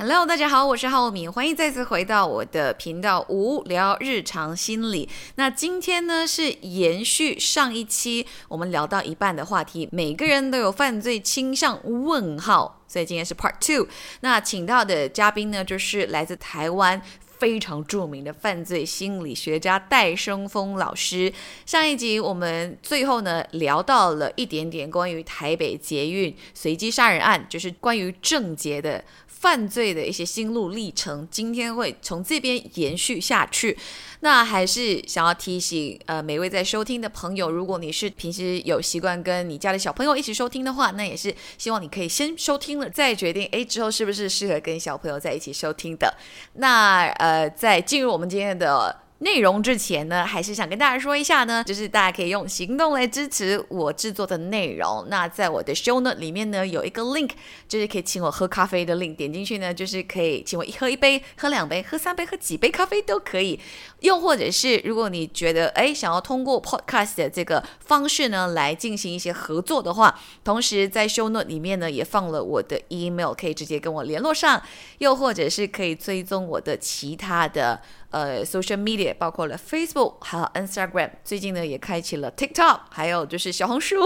Hello，大家好，我是浩敏，欢迎再次回到我的频道无聊日常心理。那今天呢是延续上一期我们聊到一半的话题，每个人都有犯罪倾向？问号。所以今天是 Part Two。那请到的嘉宾呢就是来自台湾。非常著名的犯罪心理学家戴生峰老师。上一集我们最后呢聊到了一点点关于台北捷运随机杀人案，就是关于郑捷的。犯罪的一些心路历程，今天会从这边延续下去。那还是想要提醒呃每位在收听的朋友，如果你是平时有习惯跟你家的小朋友一起收听的话，那也是希望你可以先收听了再决定，哎之后是不是适合跟小朋友在一起收听的。那呃在进入我们今天的。内容之前呢，还是想跟大家说一下呢，就是大家可以用行动来支持我制作的内容。那在我的 show note 里面呢，有一个 link，就是可以请我喝咖啡的 link，点进去呢，就是可以请我一喝一杯、喝两杯、喝三杯、喝几杯咖啡都可以。又或者是如果你觉得哎想要通过 podcast 的这个方式呢来进行一些合作的话，同时在 show note 里面呢也放了我的 email，可以直接跟我联络上。又或者是可以追踪我的其他的。呃，social media 包括了 Facebook，还有 Instagram，最近呢也开启了 TikTok，还有就是小红书，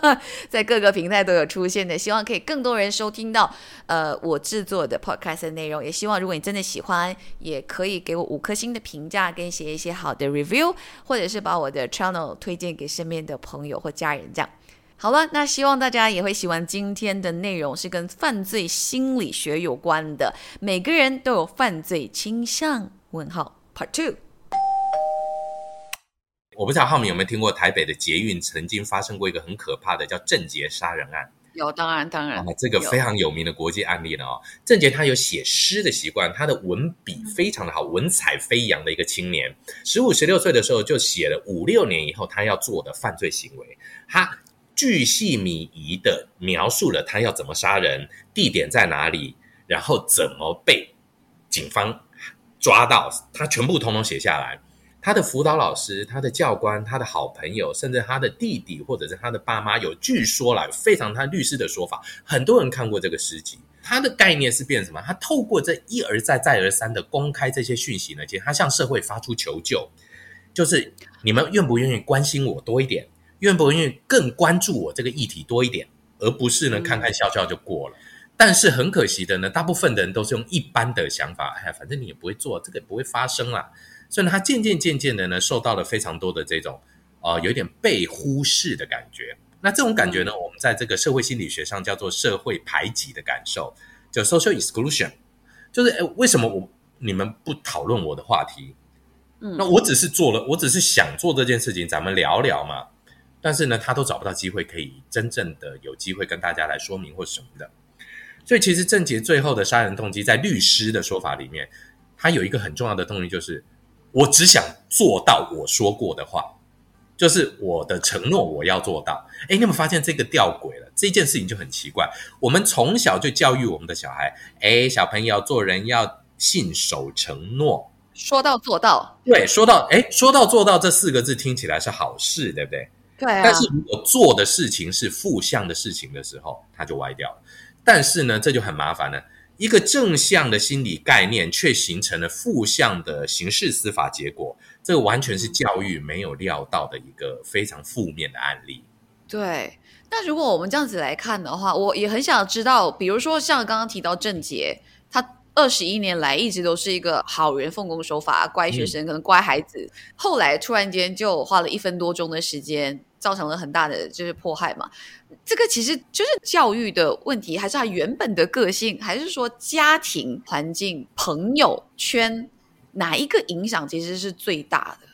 在各个平台都有出现的，希望可以更多人收听到呃我制作的 podcast 的内容，也希望如果你真的喜欢，也可以给我五颗星的评价，跟写一些好的 review，或者是把我的 channel 推荐给身边的朋友或家人，这样好了。那希望大家也会喜欢今天的内容，是跟犯罪心理学有关的，每个人都有犯罪倾向。问号 Part Two，我不知道浩明有没有听过台北的捷运曾经发生过一个很可怕的叫郑捷杀人案。有，当然当然，啊，这个非常有名的国际案例了哦。郑捷他有写诗的习惯，他的文笔非常的好，文采飞扬的一个青年。十五十六岁的时候就写了五六年以后他要做的犯罪行为，他巨细靡遗的描述了他要怎么杀人，地点在哪里，然后怎么被警方。抓到他全部通通写下来，他的辅导老师、他的教官、他的好朋友，甚至他的弟弟或者是他的爸妈，有据说来非常他律师的说法，很多人看过这个诗集。他的概念是变什么？他透过这一而再、再而三的公开这些讯息呢，其实他向社会发出求救，就是你们愿不愿意关心我多一点，愿不愿意更关注我这个议题多一点，而不是呢看看笑笑就过了。但是很可惜的呢，大部分的人都是用一般的想法，哎，反正你也不会做，这个也不会发生啦。所以呢，他渐渐渐渐的呢，受到了非常多的这种，呃，有点被忽视的感觉。那这种感觉呢，我们在这个社会心理学上叫做社会排挤的感受，叫 social exclusion，就是哎，为什么我你们不讨论我的话题？嗯，那我只是做了，我只是想做这件事情，咱们聊聊嘛。但是呢，他都找不到机会可以真正的有机会跟大家来说明或什么的。所以，其实郑杰最后的杀人动机，在律师的说法里面，他有一个很重要的动机，就是我只想做到我说过的话，就是我的承诺我要做到。哎，你有没有发现这个吊诡了？这件事情就很奇怪。我们从小就教育我们的小孩，哎，小朋友做人要信守承诺，说到做到。对，说到哎，说到做到这四个字听起来是好事，对不对？对。啊但是如果做的事情是负向的事情的时候，它就歪掉了。但是呢，这就很麻烦了。一个正向的心理概念，却形成了负向的刑事司法结果，这个完全是教育没有料到的一个非常负面的案例。对，那如果我们这样子来看的话，我也很想知道，比如说像刚刚提到郑杰，他二十一年来一直都是一个好人、奉公守法、乖学生，可能乖孩子，后来突然间就花了一分多钟的时间。造成了很大的就是迫害嘛，这个其实就是教育的问题，还是他原本的个性，还是说家庭环境、朋友圈哪一个影响其实是最大的？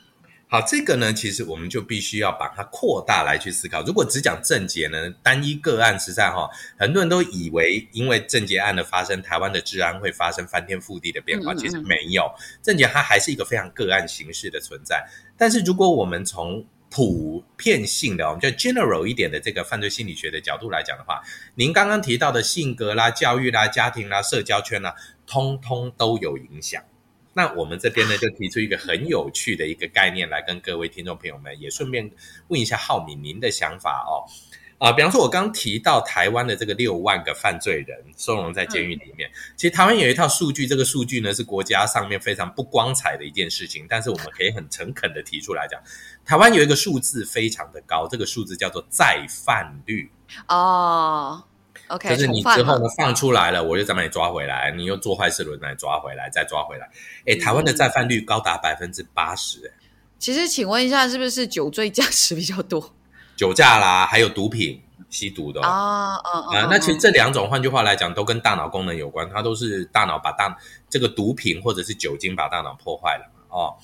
好，这个呢，其实我们就必须要把它扩大来去思考。如果只讲症结呢，单一个案实在哈，很多人都以为因为症结案的发生，台湾的治安会发生翻天覆地的变化，其实没有，症结它还是一个非常个案形式的存在。但是如果我们从普遍性的，我们叫 general 一点的这个犯罪心理学的角度来讲的话，您刚刚提到的性格啦、教育啦、家庭啦、社交圈啦，通通都有影响。那我们这边呢，就提出一个很有趣的一个概念来跟各位听众朋友们，也顺便问一下浩敏您的想法哦。啊，比方说，我刚提到台湾的这个六万个犯罪人收容在监狱里面，其实台湾有一套数据，这个数据呢是国家上面非常不光彩的一件事情，但是我们可以很诚恳的提出来讲，台湾有一个数字非常的高，这个数字叫做再犯率哦。OK，就是你之后呢放出来了，我就再把你抓回来，你又做坏事了，再抓回来，再抓回来。哎，台湾的再犯率高达百分之八十，哎。其实，请问一下，是不是酒醉驾驶比较多？酒驾啦，还有毒品、吸毒的啊啊啊！那其实这两种，换句话来讲，都跟大脑功能有关，它都是大脑把大这个毒品或者是酒精把大脑破坏了哦。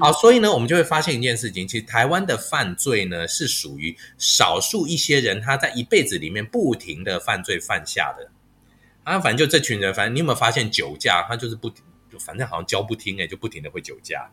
好，所以呢，我们就会发现一件事情，其实台湾的犯罪呢，是属于少数一些人他在一辈子里面不停的犯罪犯下的啊。反正就这群人，反正你有没有发现酒驾，他就是不就反正好像教不听哎，就不停的会酒驾。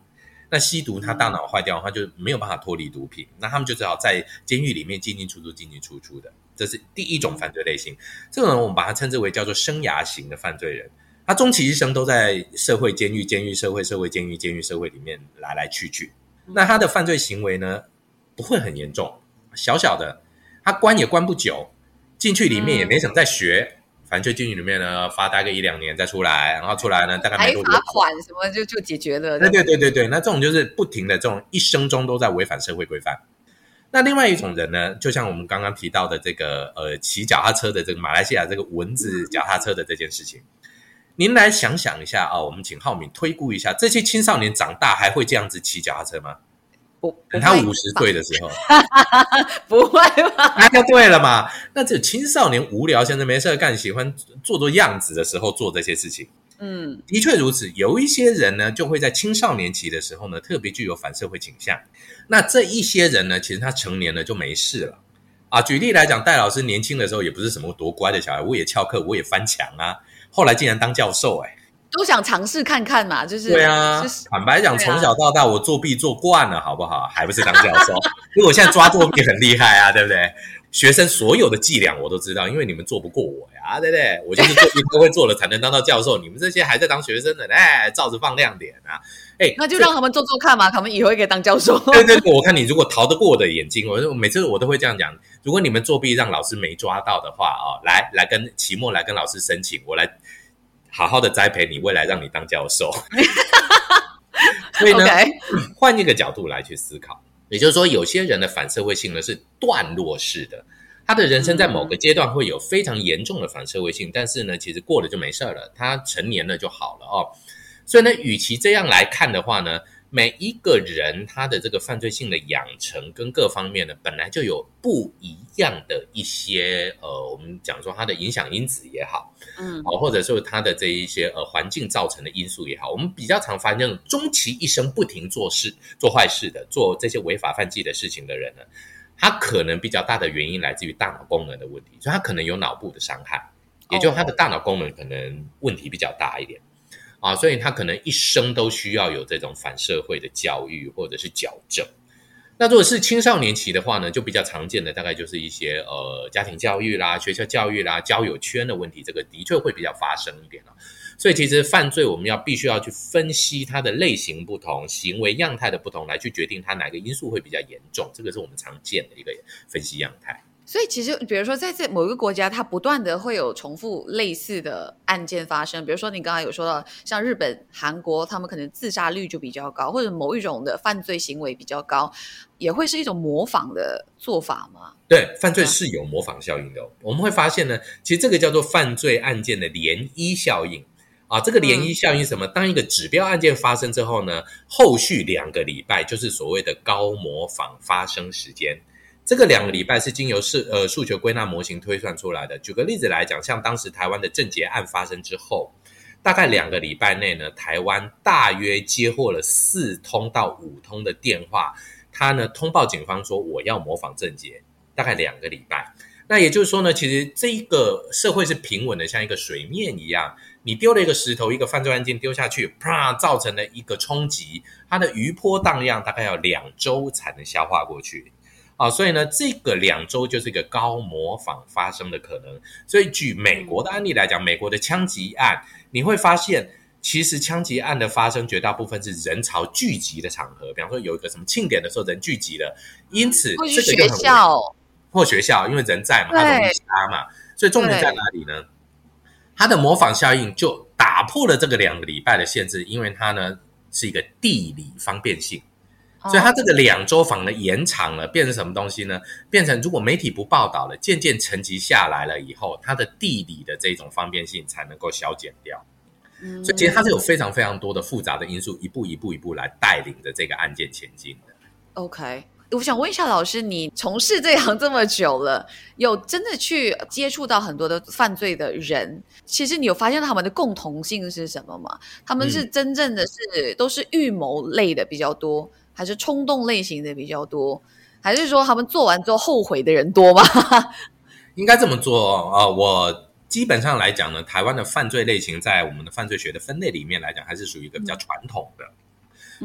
那吸毒，他大脑坏掉，他就没有办法脱离毒品，那他们就只好在监狱里面进进出出、进进出出的。这是第一种犯罪类型，这种人我们把它称之为叫做生涯型的犯罪人，他终其一生都在社会、监狱、监狱、社会、社会、监狱、监狱、社会里面来来去去。那他的犯罪行为呢，不会很严重，小小的，他关也关不久，进去里面也没想再学。反正就进去里面呢，发呆个一两年再出来，然后出来呢，大概没多罚款什么就就解决了。对对对对对，那这种就是不停的这种一生中都在违反社会规范。那另外一种人呢，就像我们刚刚提到的这个呃骑脚踏车的这个马来西亚这个蚊子脚踏车的这件事情，您来想想一下啊，我们请浩敏推估一下，这些青少年长大还会这样子骑脚踏车吗？等他五十岁的时候，不会吧？那就对了嘛。那只有青少年无聊、闲着没事干、喜欢做做样子的时候做这些事情。嗯，的确如此。有一些人呢，就会在青少年期的时候呢，特别具有反社会倾向。那这一些人呢，其实他成年了就没事了啊。举例来讲，戴老师年轻的时候也不是什么多乖的小孩，我也翘课，我也翻墙啊。后来竟然当教授，哎。都想尝试看看嘛，就是对啊。坦白讲，从小到大我作弊做惯了，好不好？还不是当教授？因为我现在抓作弊很厉害啊，对不对？学生所有的伎俩我都知道，因为你们做不过我呀，对不对？我就是作弊都会做了，才能当到教授。你们这些还在当学生的，哎，照着放亮点啊！哎，那就让他们做做看嘛，他们以后也可以当教授。对对对，我看你如果逃得过我的眼睛，我每次我都会这样讲：如果你们作弊让老师没抓到的话哦，来来跟期末来跟老师申请，我来。好好的栽培你，未来让你当教授。所以呢，换一个角度来去思考，也就是说，有些人的反社会性呢是段落式的，他的人生在某个阶段会有非常严重的反社会性，但是呢，其实过了就没事了，他成年了就好了哦。所以呢，与其这样来看的话呢。每一个人他的这个犯罪性的养成跟各方面呢，本来就有不一样的一些呃，我们讲说他的影响因子也好，嗯，哦，或者说他的这一些呃环境造成的因素也好，我们比较常发现，终其一生不停做事、做坏事的、做这些违法犯纪的事情的人呢，他可能比较大的原因来自于大脑功能的问题，所以他可能有脑部的伤害，也就他的大脑功能可能问题比较大一点。啊，所以他可能一生都需要有这种反社会的教育或者是矫正。那如果是青少年期的话呢，就比较常见的大概就是一些呃家庭教育啦、学校教育啦、交友圈的问题，这个的确会比较发生一点了。所以其实犯罪我们要必须要去分析它的类型不同、行为样态的不同，来去决定它哪个因素会比较严重。这个是我们常见的一个分析样态。所以其实，比如说，在这某一个国家，它不断的会有重复类似的案件发生。比如说，你刚才有说到，像日本、韩国，他们可能自杀率就比较高，或者某一种的犯罪行为比较高，也会是一种模仿的做法吗？对，犯罪是有模仿效应的。我们会发现呢，其实这个叫做犯罪案件的涟漪效应啊。这个涟漪效应是什么？当一个指标案件发生之后呢，后续两个礼拜就是所谓的高模仿发生时间。这个两个礼拜是经由数呃数学归纳模型推算出来的。举个例子来讲，像当时台湾的郑捷案发生之后，大概两个礼拜内呢，台湾大约接获了四通到五通的电话，他呢通报警方说我要模仿郑捷，大概两个礼拜。那也就是说呢，其实这一个社会是平稳的，像一个水面一样，你丢了一个石头，一个犯罪案件丢下去，啪，造成了一个冲击，它的余波荡漾，大概要两周才能消化过去。啊，所以呢，这个两周就是一个高模仿发生的可能。所以，举美国的案例来讲，美国的枪击案，你会发现，其实枪击案的发生绝大部分是人潮聚集的场合，比方说有一个什么庆典的时候人聚集了，因此这个学校。或学校，因为人在嘛，他容易杀嘛，所以重点在哪里呢？它的模仿效应就打破了这个两个礼拜的限制，因为它呢是一个地理方便性，所以它这个两周房的延长了，变成什么东西呢？变成如果媒体不报道了，渐渐沉积下来了以后，它的地理的这种方便性才能够消减掉。所以其实它是有非常非常多的复杂的因素，一步一步一步来带领着这个案件前进的。OK。我想问一下老师，你从事这行这么久了，有真的去接触到很多的犯罪的人？其实你有发现他们的共同性是什么吗？他们是真正的是都是预谋类的比较多，还是冲动类型的比较多？还是说他们做完之后后悔的人多吗？应该这么做啊！我基本上来讲呢，台湾的犯罪类型在我们的犯罪学的分类里面来讲，还是属于一个比较传统的。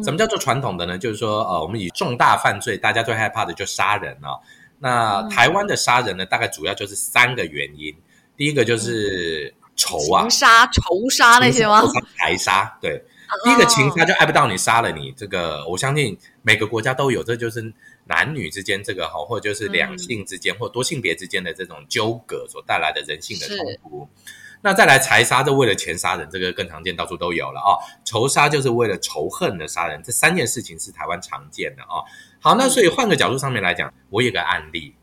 什么叫做传统的呢？就是说，呃，我们以重大犯罪，大家最害怕的就杀人啊。那台湾的杀人呢，大概主要就是三个原因。第一个就是仇啊，杀、仇杀那些吗？财杀，对。第一个情杀就爱不到你，杀了你。这个我相信每个国家都有，这就是男女之间这个哈，或者就是两性之间或多性别之间的这种纠葛所带来的人性的冲突。那再来财杀，就为了钱杀人，这个更常见，到处都有了啊。仇杀就是为了仇恨的杀人，这三件事情是台湾常见的啊。好，那所以换个角度上面来讲，我有个案例，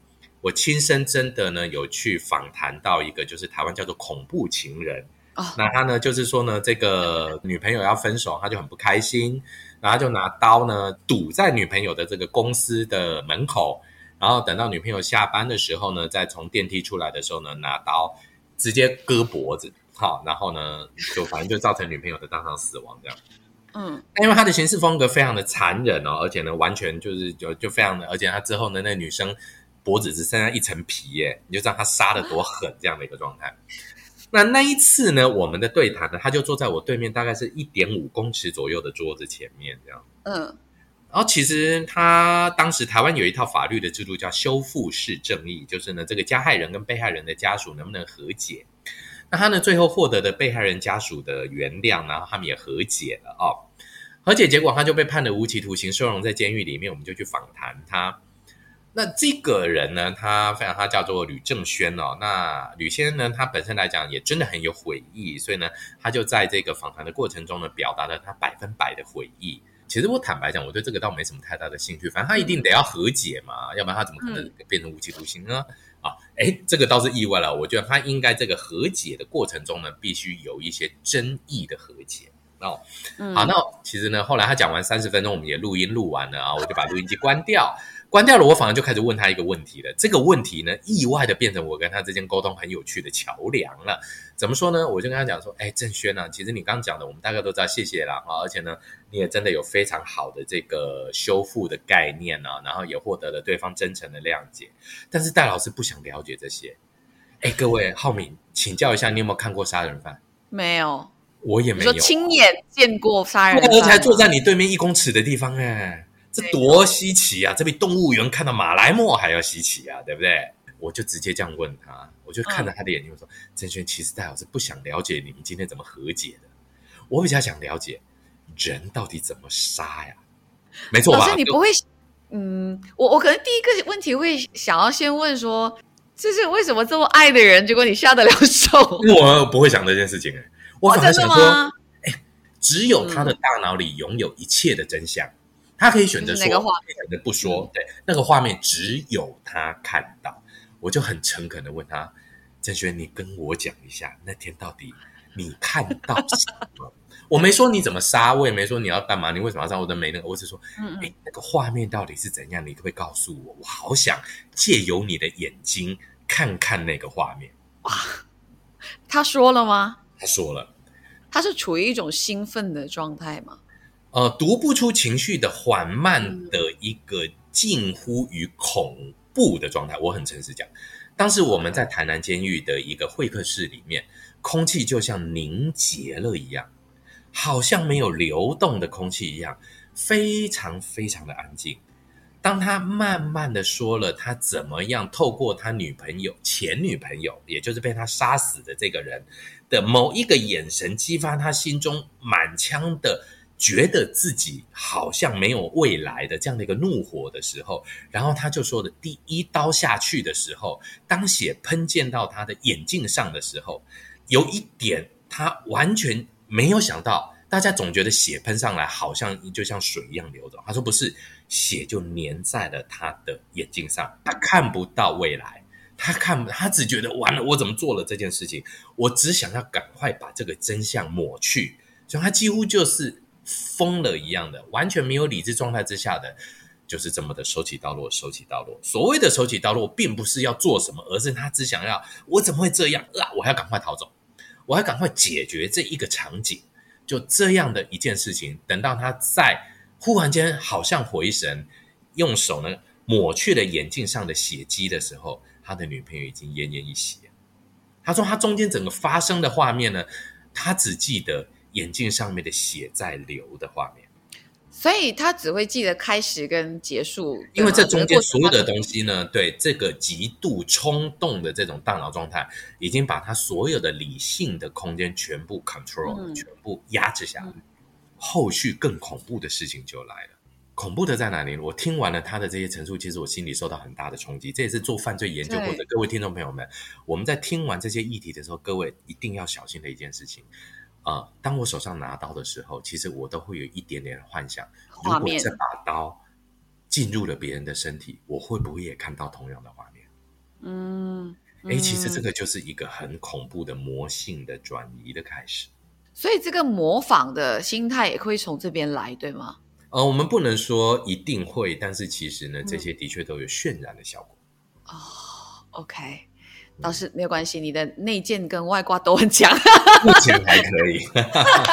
我亲身真的呢有去访谈到一个，就是台湾叫做恐怖情人啊。那他呢就是说呢，这个女朋友要分手，他就很不开心，然后就拿刀呢堵在女朋友的这个公司的门口，然后等到女朋友下班的时候呢，再从电梯出来的时候呢，拿刀。直接割脖子，好，然后呢，就反正就造成女朋友的当场死亡这样。嗯，因为他的行事风格非常的残忍哦，而且呢，完全就是就就非常的，而且他之后呢，那女生脖子只剩下一层皮耶，你就知道他杀的多狠这样的一个状态。那那一次呢，我们的对谈呢，他就坐在我对面，大概是一点五公尺左右的桌子前面这样。嗯。然后其实他当时台湾有一套法律的制度叫修复式正义，就是呢这个加害人跟被害人的家属能不能和解？那他呢最后获得的被害人家属的原谅，然后他们也和解了哦。和解结果他就被判了无期徒刑，收容在监狱里面。我们就去访谈他。那这个人呢，他非常他叫做吕正轩哦。那吕先生呢，他本身来讲也真的很有悔意，所以呢他就在这个访谈的过程中呢，表达了他百分百的悔意。其实我坦白讲，我对这个倒没什么太大的兴趣。反正他一定得要和解嘛，要不然他怎么可能变成无期徒刑呢？啊，哎，这个倒是意外了。我觉得他应该这个和解的过程中呢，必须有一些争议的和解哦。好，那其实呢，后来他讲完三十分钟，我们也录音录完了啊，我就把录音机关掉。关掉了，我反而就开始问他一个问题了。这个问题呢，意外的变成我跟他之间沟通很有趣的桥梁了。怎么说呢？我就跟他讲说：“哎，郑轩啊，其实你刚刚讲的，我们大概都知道，谢谢啦啊！而且呢，你也真的有非常好的这个修复的概念啊，然后也获得了对方真诚的谅解。但是戴老师不想了解这些。哎，各位浩敏，请教一下，你有没有看过杀人犯？没有，我也没有亲眼见过杀人犯，而且坐在你对面一公尺的地方，哎。”这多稀奇啊！这比动物园看到马来貘还要稀奇啊，对不对？我就直接这样问他，我就看着他的眼睛说：“郑轩，其实戴老师不想了解你们今天怎么和解的，我比较想了解人到底怎么杀呀？没错吧？老师，你不会……嗯，我我可能第一个问题会想要先问说，就是为什么这么爱的人，结果你下得了手？我不会想这件事情哎，我反而想说，哎，只有他的大脑里拥有一切的真相。他可以选择说，选择不说。对，那个画面只有他看到。我就很诚恳的问他：“郑轩，你跟我讲一下，那天到底你看到什么？我没说你怎么杀，我也没说你要干嘛，你为什么要杀？我都没那个，我只说，哎，那个画面到底是怎样？你可不可以告诉我？我好想借由你的眼睛看看那个画面。”哇，他说了吗？他说了。他是处于一种兴奋的状态吗？呃，读不出情绪的缓慢的一个近乎于恐怖的状态。我很诚实讲，当时我们在台南监狱的一个会客室里面，空气就像凝结了一样，好像没有流动的空气一样，非常非常的安静。当他慢慢的说了他怎么样透过他女朋友前女朋友，也就是被他杀死的这个人的某一个眼神，激发他心中满腔的。觉得自己好像没有未来的这样的一个怒火的时候，然后他就说的第一刀下去的时候，当血喷溅到他的眼镜上的时候，有一点他完全没有想到，大家总觉得血喷上来好像就像水一样流走，他说不是，血就粘在了他的眼镜上，他看不到未来，他看他只觉得完了，我怎么做了这件事情？我只想要赶快把这个真相抹去，所以他几乎就是。疯了一样的，完全没有理智状态之下的，就是这么的手起刀落，手起刀落。所谓的手起刀落，并不是要做什么，而是他只想要，我怎么会这样啊？我还要赶快逃走，我要赶快解决这一个场景，就这样的一件事情。等到他在忽然间好像回神，用手呢抹去了眼镜上的血迹的时候，他的女朋友已经奄奄一息。他说，他中间整个发生的画面呢，他只记得。眼镜上面的血在流的画面，所以他只会记得开始跟结束，因为这中间所有的东西呢，对这个极度冲动的这种大脑状态，已经把他所有的理性的空间全部 control，全部压制下来。后续更恐怖的事情就来了，恐怖的在哪里？我听完了他的这些陈述，其实我心里受到很大的冲击。这也是做犯罪研究或者各位听众朋友们，我们在听完这些议题的时候，各位一定要小心的一件事情。啊！当我手上拿刀的时候，其实我都会有一点点幻想：如果这把刀进入了别人的身体，我会不会也看到同样的画面？嗯，哎，其实这个就是一个很恐怖的魔性的转移的开始。所以，这个模仿的心态也会从这边来，对吗？呃，我们不能说一定会，但是其实呢，这些的确都有渲染的效果。哦，OK。倒是没有关系，你的内建跟外挂都很强，目前还可以，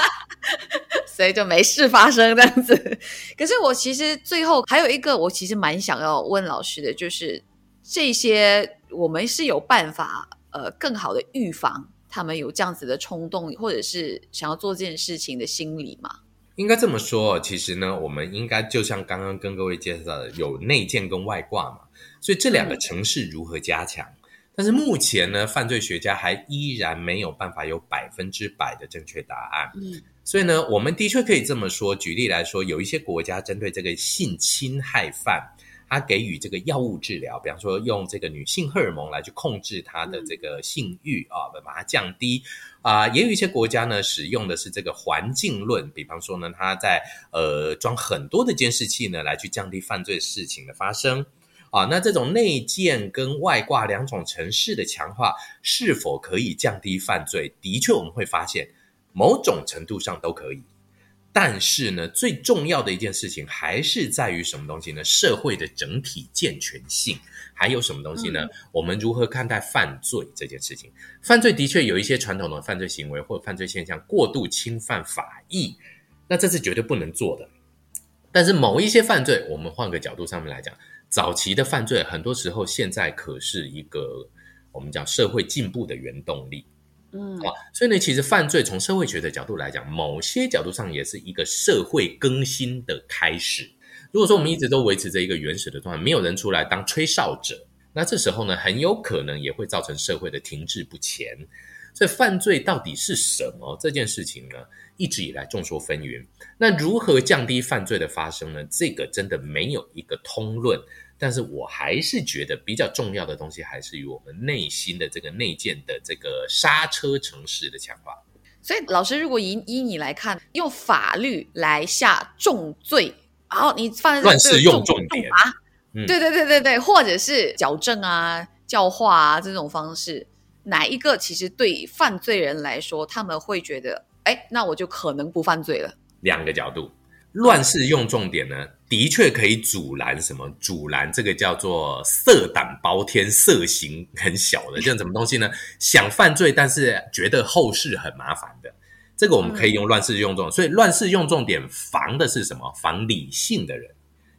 所以就没事发生这样子。可是我其实最后还有一个，我其实蛮想要问老师的，就是这些我们是有办法呃更好的预防他们有这样子的冲动，或者是想要做这件事情的心理吗？应该这么说，其实呢，我们应该就像刚刚跟各位介绍的，有内建跟外挂嘛，所以这两个城市如何加强？但是目前呢，犯罪学家还依然没有办法有百分之百的正确答案。嗯，所以呢，我们的确可以这么说。举例来说，有一些国家针对这个性侵害犯，他给予这个药物治疗，比方说用这个女性荷尔蒙来去控制他的这个性欲啊，把它降低啊。也有一些国家呢，使用的是这个环境论，比方说呢，他在呃装很多的监视器呢，来去降低犯罪事情的发生。啊，那这种内建跟外挂两种城市的强化，是否可以降低犯罪？的确，我们会发现某种程度上都可以。但是呢，最重要的一件事情还是在于什么东西呢？社会的整体健全性，还有什么东西呢？我们如何看待犯罪这件事情？犯罪的确有一些传统的犯罪行为或犯罪现象过度侵犯法益，那这是绝对不能做的。但是某一些犯罪，我们换个角度上面来讲。早期的犯罪，很多时候现在可是一个我们讲社会进步的原动力，嗯啊，所以呢，其实犯罪从社会学的角度来讲，某些角度上也是一个社会更新的开始。如果说我们一直都维持着一个原始的状态，没有人出来当吹哨者，那这时候呢，很有可能也会造成社会的停滞不前。所以，犯罪到底是什么这件事情呢？一直以来众说纷纭。那如何降低犯罪的发生呢？这个真的没有一个通论。但是我还是觉得比较重要的东西，还是与我们内心的这个内建的这个刹车城市的强化。所以，老师，如果以以你来看，用法律来下重罪，然后你犯乱世用重点啊，对对对对对，或者是矫正啊、教化啊这种方式，哪一个其实对犯罪人来说，他们会觉得，哎，那我就可能不犯罪了。两个角度。乱世用重点呢，的确可以阻拦什么？阻拦这个叫做色胆包天、色行很小的这样什么东西呢？想犯罪，但是觉得后事很麻烦的，这个我们可以用乱世用重。所以乱世用重点防的是什么？防理性的人，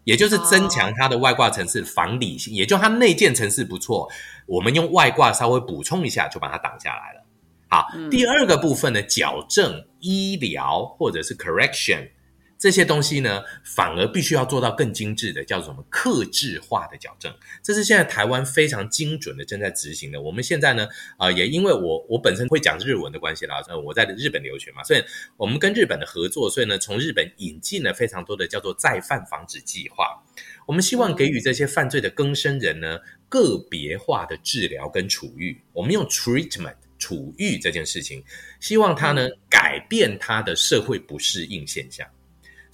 也就是增强他的外挂层次，防理性，也就他内建层次不错，我们用外挂稍微补充一下，就把它挡下来了。好，第二个部分呢，矫正、医疗或者是 correction。这些东西呢，反而必须要做到更精致的，叫做什么克制化的矫正。这是现在台湾非常精准的正在执行的。我们现在呢，呃，也因为我我本身会讲日文的关系啦，呃，我在日本留学嘛，所以我们跟日本的合作，所以呢，从日本引进了非常多的叫做再犯防止计划。我们希望给予这些犯罪的更生人呢，个别化的治疗跟处遇。我们用 treatment 处遇这件事情，希望他呢改变他的社会不适应现象。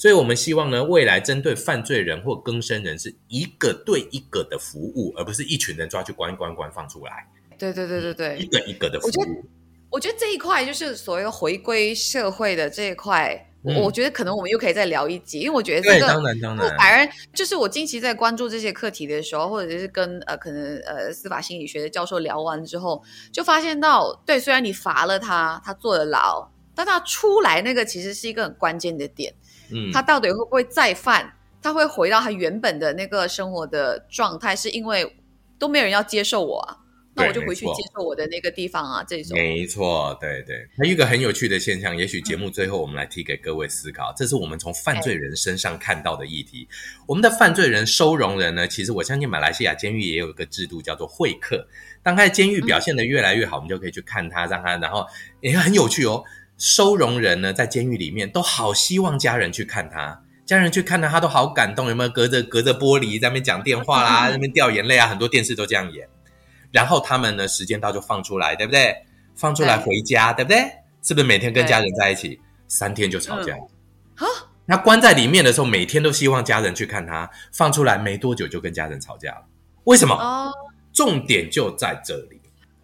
所以我们希望呢，未来针对犯罪人或更生人是一个对一个的服务，而不是一群人抓去关关关放出来。对对对对对，一个一个的服务。我觉得这一块就是所谓回归社会的这一块。我觉得可能我们又可以再聊一集，因为我觉得这个当然当然，反而就是我近期在关注这些课题的时候，或者是跟呃可能呃司法心理学的教授聊完之后，就发现到，对，虽然你罚了他，他坐了牢，但他出来那个其实是一个很关键的点，嗯，他到底会不会再犯？他会回到他原本的那个生活的状态，是因为都没有人要接受我啊。那我就回去接受我的那个地方啊，这种没错，对对。还有一个很有趣的现象，也许节目最后我们来提给各位思考，这是我们从犯罪人身上看到的议题。我们的犯罪人收容人呢，其实我相信马来西亚监狱也有一个制度叫做会客。当他监狱表现的越来越好，我们就可以去看他，让他，然后也很有趣哦。收容人呢，在监狱里面都好希望家人去看他，家人去看他，他都好感动。有没有隔着隔着玻璃在那边讲电话啦，那边掉眼泪啊？很多电视都这样演。然后他们呢，时间到就放出来，对不对？放出来回家，对不对？是不是每天跟家人在一起？三天就吵架。啊？那关在里面的时候，每天都希望家人去看他。放出来没多久就跟家人吵架了。为什么？哦。重点就在这里，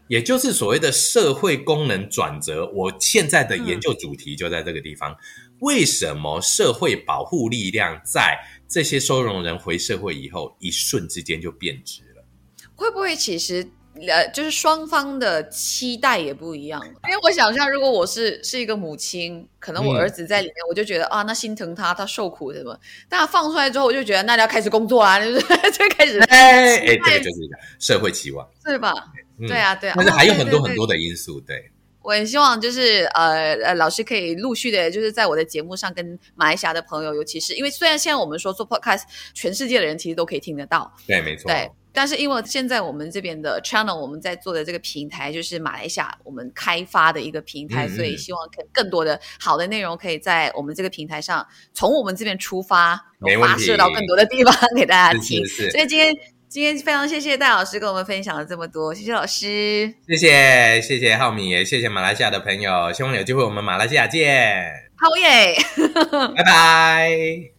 也就是所谓的社会功能转折。我现在的研究主题就在这个地方。为什么社会保护力量在这些收容人回社会以后，一瞬之间就变质？会不会其实呃，就是双方的期待也不一样？因为我想象，如果我是是一个母亲，可能我儿子在里面，我就觉得啊，那心疼他，他受苦什么。但他放出来之后，我就觉得那要开始工作啊，就是 就开始哎哎，这个就是一个社会期望，是吧？对啊，对啊。但是还有很多很多的因素，对。我很希望就是呃呃，老师可以陆续的，就是在我的节目上跟马来西亚的朋友，尤其是因为虽然现在我们说做 podcast，全世界的人其实都可以听得到，对，没错，对。但是因为现在我们这边的 channel，我们在做的这个平台就是马来西亚我们开发的一个平台，所以希望可更多的好的内容可以在我们这个平台上，从我们这边出发，发射到更多的地方给大家听。所以今天今天非常谢谢戴老师跟我们分享了这么多，谢谢老师，谢谢谢谢浩米，也谢谢马来西亚的朋友，希望有机会我们马来西亚见，好耶，拜拜。